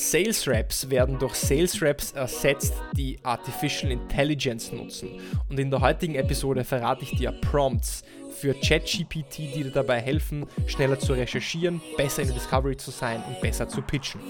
Sales Reps werden durch Sales Reps ersetzt, die Artificial Intelligence nutzen. Und in der heutigen Episode verrate ich dir Prompts für ChatGPT, die dir dabei helfen, schneller zu recherchieren, besser in der Discovery zu sein und besser zu pitchen.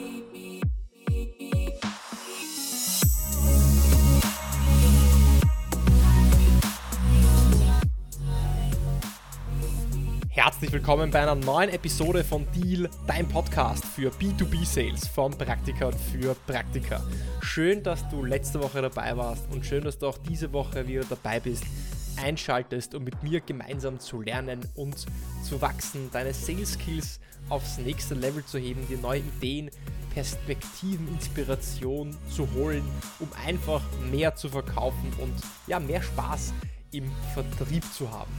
Herzlich willkommen bei einer neuen Episode von Deal, dein Podcast für B2B-Sales von Praktika für Praktika. Schön, dass du letzte Woche dabei warst und schön, dass du auch diese Woche wieder dabei bist, einschaltest, um mit mir gemeinsam zu lernen und zu wachsen, deine Sales-Skills aufs nächste Level zu heben, dir neue Ideen, Perspektiven, Inspiration zu holen, um einfach mehr zu verkaufen und ja, mehr Spaß im Vertrieb zu haben.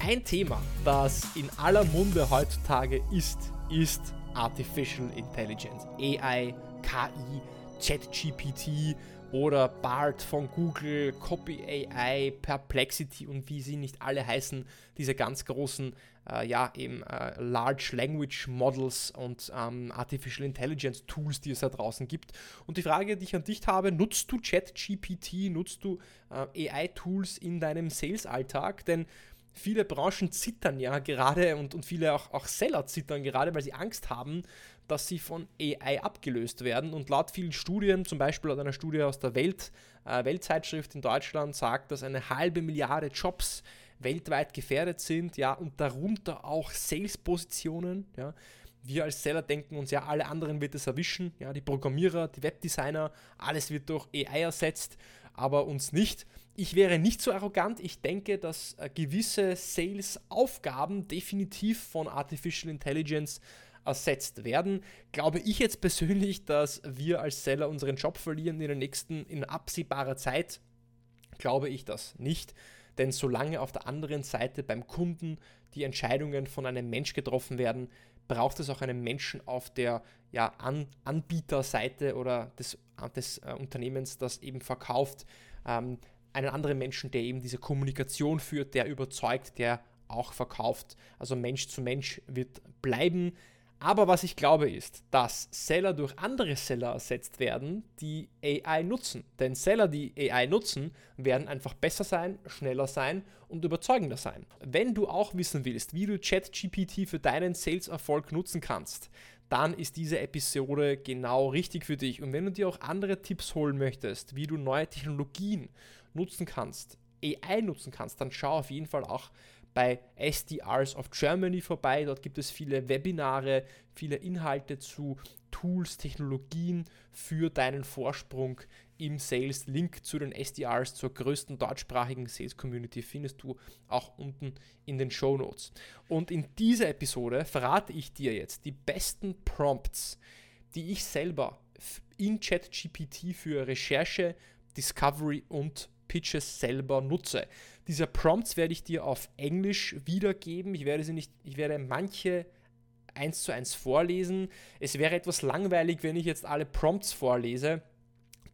Ein Thema, das in aller Munde heutzutage ist, ist Artificial Intelligence, AI, KI, ChatGPT oder BART von Google, Copy AI, Perplexity und wie sie nicht alle heißen, diese ganz großen, äh, ja, eben äh, Large Language Models und ähm, Artificial Intelligence Tools, die es da draußen gibt. Und die Frage, die ich an dich habe, nutzt du ChatGPT, nutzt du äh, AI-Tools in deinem Sales-Alltag? Denn viele Branchen zittern ja gerade und, und viele auch, auch Seller zittern gerade, weil sie Angst haben, dass sie von AI abgelöst werden. Und laut vielen Studien, zum Beispiel laut einer Studie aus der Welt, äh, Weltzeitschrift in Deutschland, sagt, dass eine halbe Milliarde Jobs weltweit gefährdet sind, ja, und darunter auch Sales-Positionen, ja. Wir als Seller denken uns, ja, alle anderen wird es erwischen, ja, die Programmierer, die Webdesigner, alles wird durch AI ersetzt, aber uns nicht. Ich wäre nicht so arrogant. Ich denke, dass äh, gewisse Sales-Aufgaben definitiv von Artificial Intelligence ersetzt werden. Glaube ich jetzt persönlich, dass wir als Seller unseren Job verlieren in der nächsten, in absehbarer Zeit? Glaube ich das nicht. Denn solange auf der anderen Seite beim Kunden die Entscheidungen von einem Mensch getroffen werden, braucht es auch einen Menschen auf der ja, An Anbieterseite oder des, des äh, Unternehmens, das eben verkauft, ähm, einen anderen Menschen, der eben diese Kommunikation führt, der überzeugt, der auch verkauft. Also Mensch zu Mensch wird bleiben. Aber was ich glaube ist, dass Seller durch andere Seller ersetzt werden, die AI nutzen. Denn Seller, die AI nutzen, werden einfach besser sein, schneller sein und überzeugender sein. Wenn du auch wissen willst, wie du ChatGPT für deinen Sales-Erfolg nutzen kannst, dann ist diese Episode genau richtig für dich. Und wenn du dir auch andere Tipps holen möchtest, wie du neue Technologien nutzen kannst, AI nutzen kannst, dann schau auf jeden Fall auch bei SDRs of Germany vorbei. Dort gibt es viele Webinare, viele Inhalte zu Tools, Technologien für deinen Vorsprung im Sales. Link zu den SDRs, zur größten deutschsprachigen Sales Community, findest du auch unten in den Show Notes. Und in dieser Episode verrate ich dir jetzt die besten Prompts, die ich selber in ChatGPT für Recherche, Discovery und Pitches selber nutze. Diese Prompts werde ich dir auf Englisch wiedergeben. Ich werde sie nicht, ich werde manche eins zu eins vorlesen. Es wäre etwas langweilig, wenn ich jetzt alle Prompts vorlese.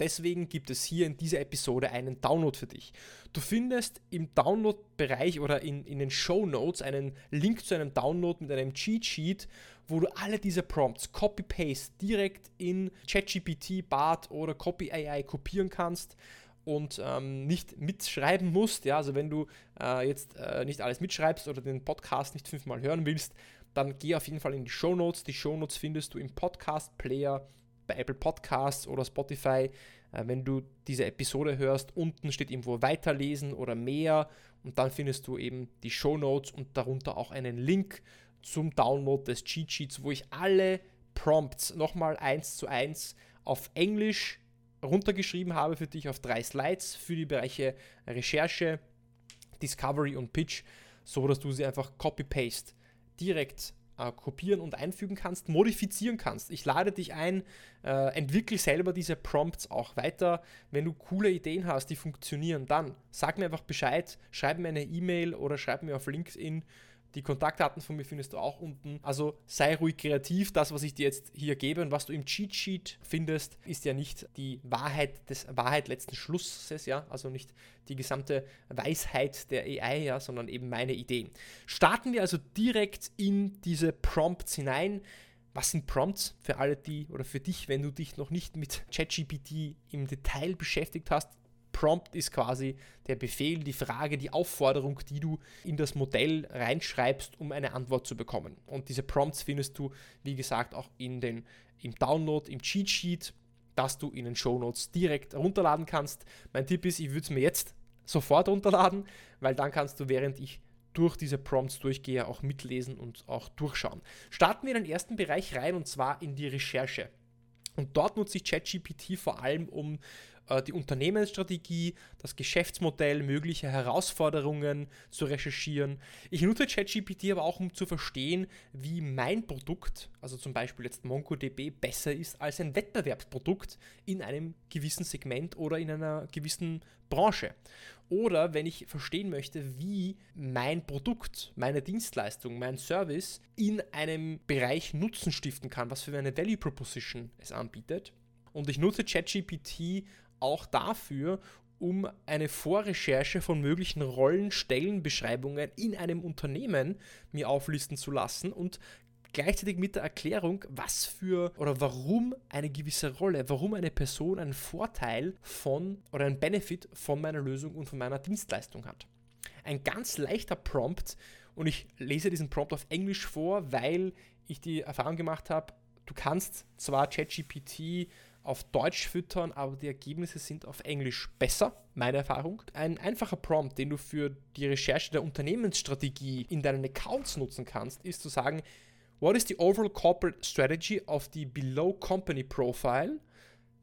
Deswegen gibt es hier in dieser Episode einen Download für dich. Du findest im Download-Bereich oder in, in den Show Notes einen Link zu einem Download mit einem Cheat Sheet, wo du alle diese Prompts Copy-Paste direkt in ChatGPT, BART oder Copy AI kopieren kannst und ähm, nicht mitschreiben musst, ja, also wenn du äh, jetzt äh, nicht alles mitschreibst oder den Podcast nicht fünfmal hören willst, dann geh auf jeden Fall in die Show Notes. Die Show Notes findest du im Podcast Player bei Apple Podcasts oder Spotify. Äh, wenn du diese Episode hörst, unten steht irgendwo weiterlesen oder mehr und dann findest du eben die Show Notes und darunter auch einen Link zum Download des Cheat Sheets, wo ich alle Prompts nochmal eins zu eins auf Englisch runtergeschrieben habe für dich auf drei Slides für die Bereiche Recherche, Discovery und Pitch, so dass du sie einfach Copy-Paste direkt äh, kopieren und einfügen kannst, modifizieren kannst. Ich lade dich ein, äh, entwickle selber diese Prompts auch weiter. Wenn du coole Ideen hast, die funktionieren, dann sag mir einfach Bescheid, schreib mir eine E-Mail oder schreib mir auf LinkedIn die Kontaktdaten von mir findest du auch unten. Also sei ruhig kreativ. Das, was ich dir jetzt hier gebe und was du im Cheat Sheet findest, ist ja nicht die Wahrheit des Wahrheit letzten Schlusses, ja, also nicht die gesamte Weisheit der AI, ja, sondern eben meine Ideen. Starten wir also direkt in diese Prompts hinein. Was sind Prompts für alle die oder für dich, wenn du dich noch nicht mit ChatGPT im Detail beschäftigt hast? Prompt ist quasi der Befehl, die Frage, die Aufforderung, die du in das Modell reinschreibst, um eine Antwort zu bekommen. Und diese Prompts findest du, wie gesagt, auch in den, im Download, im Cheat Sheet, das du in den Show Notes direkt runterladen kannst. Mein Tipp ist, ich würde es mir jetzt sofort runterladen, weil dann kannst du, während ich durch diese Prompts durchgehe, auch mitlesen und auch durchschauen. Starten wir in den ersten Bereich rein und zwar in die Recherche. Und dort nutze ich ChatGPT vor allem, um die Unternehmensstrategie, das Geschäftsmodell, mögliche Herausforderungen zu recherchieren. Ich nutze ChatGPT aber auch, um zu verstehen, wie mein Produkt, also zum Beispiel jetzt MongoDB, besser ist als ein Wettbewerbsprodukt in einem gewissen Segment oder in einer gewissen Branche. Oder wenn ich verstehen möchte, wie mein Produkt, meine Dienstleistung, mein Service in einem Bereich Nutzen stiften kann, was für eine Value Proposition es anbietet. Und ich nutze ChatGPT auch dafür, um eine Vorrecherche von möglichen Rollen, Stellenbeschreibungen in einem Unternehmen mir auflisten zu lassen und gleichzeitig mit der Erklärung, was für oder warum eine gewisse Rolle, warum eine Person einen Vorteil von oder einen Benefit von meiner Lösung und von meiner Dienstleistung hat. Ein ganz leichter Prompt und ich lese diesen Prompt auf Englisch vor, weil ich die Erfahrung gemacht habe, du kannst zwar ChatGPT auf Deutsch füttern, aber die Ergebnisse sind auf Englisch besser, meine Erfahrung. Ein einfacher Prompt, den du für die Recherche der Unternehmensstrategie in deinen Accounts nutzen kannst, ist zu sagen, what is the overall corporate strategy of the below company profile?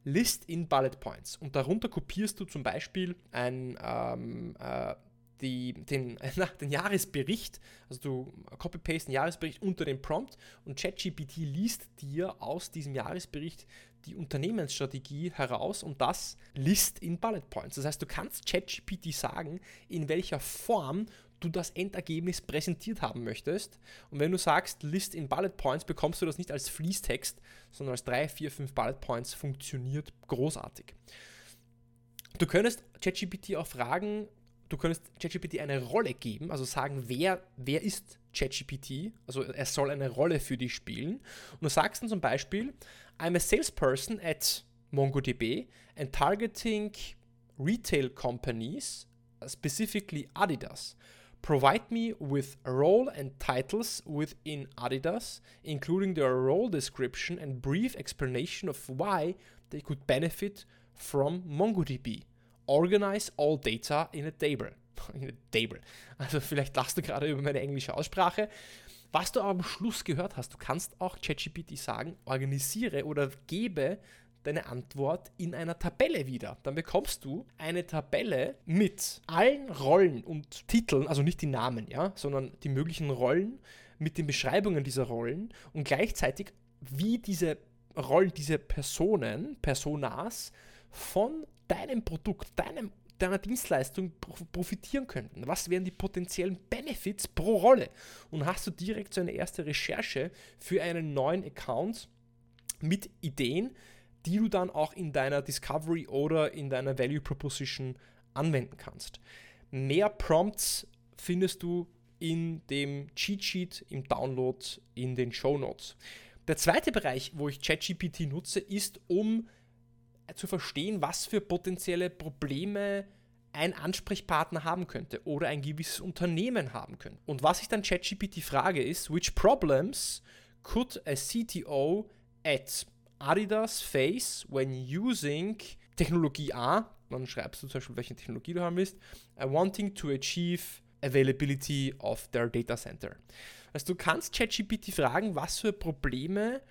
List in Bullet Points. Und darunter kopierst du zum Beispiel ein ähm, äh, die, den, na, den Jahresbericht, also du copy-paste den Jahresbericht unter dem Prompt und ChatGPT liest dir aus diesem Jahresbericht die Unternehmensstrategie heraus und das List in Bullet Points. Das heißt, du kannst ChatGPT sagen, in welcher Form du das Endergebnis präsentiert haben möchtest. Und wenn du sagst List in Bullet Points, bekommst du das nicht als Fließtext, sondern als 3, 4, 5 Bullet Points. Funktioniert großartig. Du könntest ChatGPT auch fragen, du könntest ChatGPT eine Rolle geben, also sagen, wer, wer ist ChatGPT, also er soll eine Rolle für dich spielen. Und du sagst dann zum Beispiel, I'm a salesperson at MongoDB and targeting retail companies, specifically Adidas. Provide me with role and titles within Adidas, including their role description and brief explanation of why they could benefit from MongoDB. Organize all data in a table. Table. Also vielleicht lachst du gerade über meine englische Aussprache. Was du am Schluss gehört hast, du kannst auch ChatGPT sagen, organisiere oder gebe deine Antwort in einer Tabelle wieder. Dann bekommst du eine Tabelle mit allen Rollen und Titeln, also nicht die Namen, ja, sondern die möglichen Rollen mit den Beschreibungen dieser Rollen und gleichzeitig wie diese Rollen, diese Personen, Personas von deinem Produkt, deinem deiner Dienstleistung profitieren könnten. Was wären die potenziellen Benefits pro Rolle? Und hast du direkt so eine erste Recherche für einen neuen Account mit Ideen, die du dann auch in deiner Discovery oder in deiner Value Proposition anwenden kannst. Mehr Prompts findest du in dem Cheat Sheet, im Download, in den Show Notes. Der zweite Bereich, wo ich ChatGPT nutze, ist, um zu verstehen, was für potenzielle Probleme ein Ansprechpartner haben könnte oder ein gewisses Unternehmen haben könnte. Und was ich dann ChatGPT frage ist, which problems could a CTO at Adidas face when using Technologie A, dann schreibst du zum Beispiel, welche Technologie du haben willst, wanting to achieve availability of their data center. Also du kannst ChatGPT fragen, was für Probleme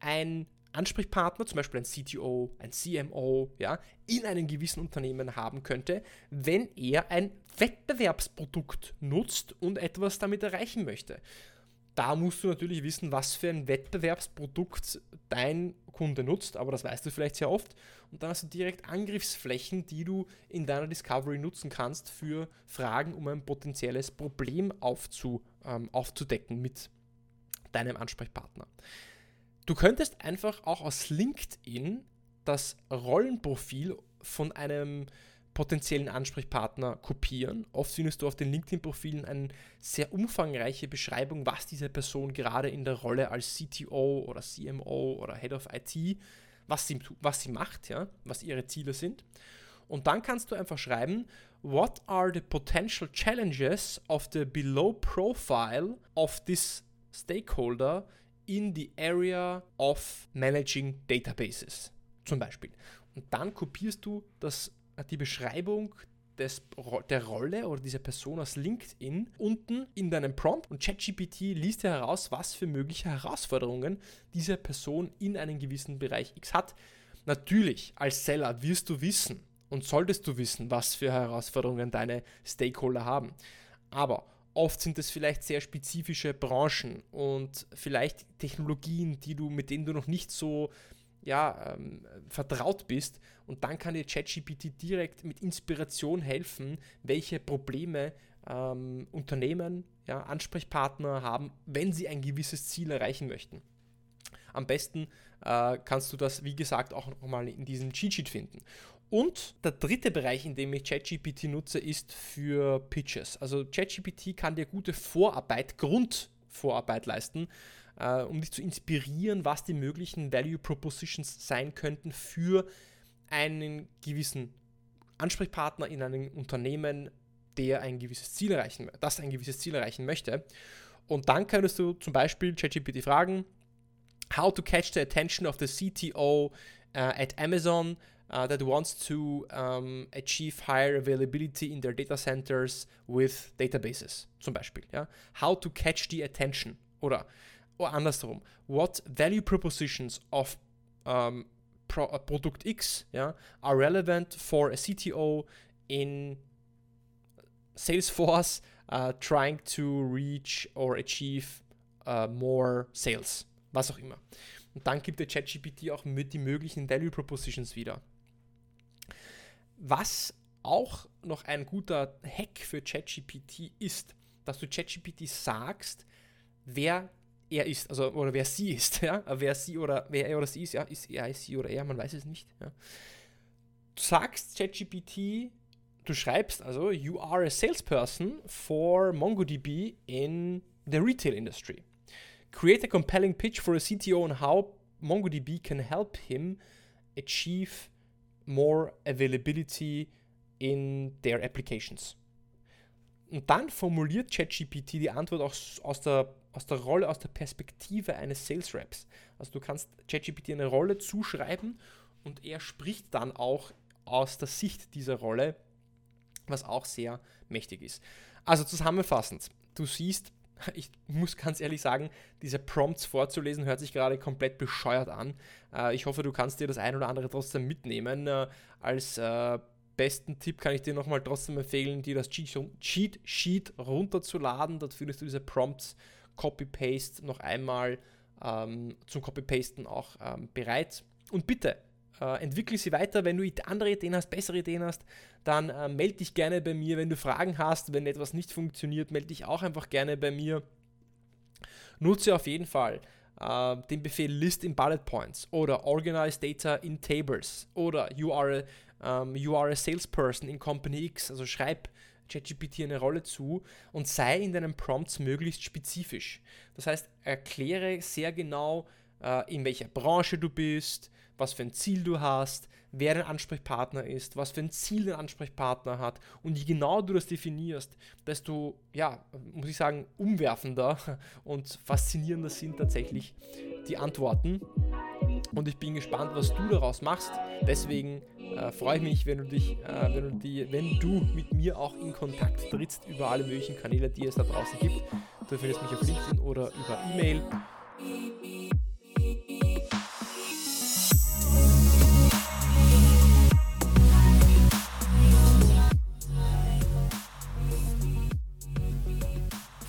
ein Ansprechpartner, zum Beispiel ein CTO, ein CMO, ja, in einem gewissen Unternehmen haben könnte, wenn er ein Wettbewerbsprodukt nutzt und etwas damit erreichen möchte. Da musst du natürlich wissen, was für ein Wettbewerbsprodukt dein Kunde nutzt, aber das weißt du vielleicht sehr oft. Und dann hast du direkt Angriffsflächen, die du in deiner Discovery nutzen kannst für Fragen, um ein potenzielles Problem aufzu, ähm, aufzudecken mit deinem Ansprechpartner. Du könntest einfach auch aus LinkedIn das Rollenprofil von einem potenziellen Ansprechpartner kopieren. Oft findest du auf den LinkedIn-Profilen eine sehr umfangreiche Beschreibung, was diese Person gerade in der Rolle als CTO oder CMO oder Head of IT, was sie, was sie macht, ja, was ihre Ziele sind. Und dann kannst du einfach schreiben, what are the potential challenges of the below profile of this stakeholder in the area of managing databases zum Beispiel. Und dann kopierst du das, die Beschreibung des, der Rolle oder dieser Person aus LinkedIn unten in deinem Prompt und ChatGPT liest dir heraus, was für mögliche Herausforderungen diese Person in einem gewissen Bereich X hat. Natürlich, als Seller wirst du wissen und solltest du wissen, was für Herausforderungen deine Stakeholder haben. Aber oft sind es vielleicht sehr spezifische Branchen und vielleicht Technologien, die du, mit denen du noch nicht so ja, ähm, vertraut bist. Und dann kann dir ChatGPT direkt mit Inspiration helfen, welche Probleme ähm, Unternehmen, ja, Ansprechpartner haben, wenn sie ein gewisses Ziel erreichen möchten. Am besten äh, kannst du das, wie gesagt, auch nochmal in diesem Cheat Sheet finden. Und der dritte Bereich, in dem ich ChatGPT nutze, ist für Pitches. Also ChatGPT kann dir gute Vorarbeit, Grundvorarbeit leisten, äh, um dich zu inspirieren, was die möglichen Value Propositions sein könnten für einen gewissen Ansprechpartner in einem Unternehmen, der ein gewisses Ziel erreichen, das ein gewisses Ziel erreichen möchte. Und dann könntest du zum Beispiel ChatGPT fragen, how to catch the attention of the CTO uh, at Amazon uh, that wants to um, achieve higher availability in their data centers with databases, zum Beispiel. Ja? How to catch the attention oder oder andersrum, what value propositions of um, Pro, uh, Produkt X yeah, are relevant for a CTO in Salesforce uh, trying to reach or achieve uh, more sales, was auch immer. Und dann gibt der ChatGPT auch mit die möglichen Value Propositions wieder. Was auch noch ein guter Hack für ChatGPT ist, dass du ChatGPT sagst, wer er ist, also oder wer sie ist, ja, wer sie oder wer er oder sie ist, ja, ist er, ist sie oder er, man weiß es nicht. Ja. Du sagst ChatGPT, du schreibst also, you are a salesperson for MongoDB in the retail industry. Create a compelling pitch for a CTO on how MongoDB can help him achieve more availability in their applications. Und dann formuliert ChatGPT die Antwort auch aus der aus der Rolle, aus der Perspektive eines Sales Reps. Also du kannst ChatGPT eine Rolle zuschreiben und er spricht dann auch aus der Sicht dieser Rolle, was auch sehr mächtig ist. Also zusammenfassend, du siehst, ich muss ganz ehrlich sagen, diese Prompts vorzulesen hört sich gerade komplett bescheuert an. Äh, ich hoffe, du kannst dir das ein oder andere trotzdem mitnehmen. Äh, als äh, besten Tipp kann ich dir nochmal trotzdem empfehlen, dir das Cheat Sheet runterzuladen. Dort findest du diese Prompts Copy-Paste noch einmal ähm, zum Copy-Pasten auch ähm, bereit. Und bitte, äh, entwickle sie weiter. Wenn du andere Ideen hast, bessere Ideen hast, dann äh, melde dich gerne bei mir. Wenn du Fragen hast, wenn etwas nicht funktioniert, melde dich auch einfach gerne bei mir. Nutze auf jeden Fall äh, den Befehl List in Bullet Points oder Organize Data in Tables oder you are a, um, you are a salesperson in Company X. Also schreib ChatGPT eine Rolle zu und sei in deinen Prompts möglichst spezifisch. Das heißt, erkläre sehr genau, in welcher Branche du bist, was für ein Ziel du hast, wer dein Ansprechpartner ist, was für ein Ziel dein Ansprechpartner hat. Und je genauer du das definierst, desto, ja, muss ich sagen, umwerfender und faszinierender sind tatsächlich die Antworten. Und ich bin gespannt, was du daraus machst. Deswegen äh, freue ich mich, wenn du dich, äh, wenn, du die, wenn du mit mir auch in Kontakt trittst über alle möglichen Kanäle, die es da draußen gibt. Du findest mich auf LinkedIn oder über E-Mail.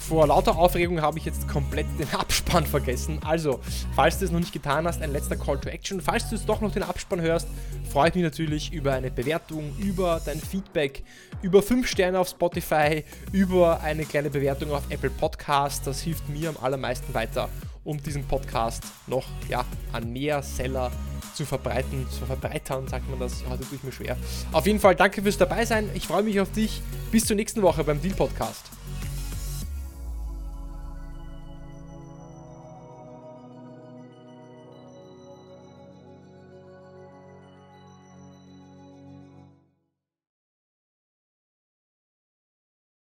Vor lauter Aufregung habe ich jetzt komplett den Abspann vergessen. Also, falls du es noch nicht getan hast, ein letzter Call to Action. Falls du jetzt doch noch den Abspann hörst, freue ich mich natürlich über eine Bewertung, über dein Feedback, über 5 Sterne auf Spotify, über eine kleine Bewertung auf Apple Podcast. Das hilft mir am allermeisten weiter, um diesen Podcast noch ja, an mehr Seller zu verbreiten, zu verbreitern, sagt man das. Heute tue ich mir schwer. Auf jeden Fall danke fürs dabei sein. Ich freue mich auf dich. Bis zur nächsten Woche beim Deal Podcast.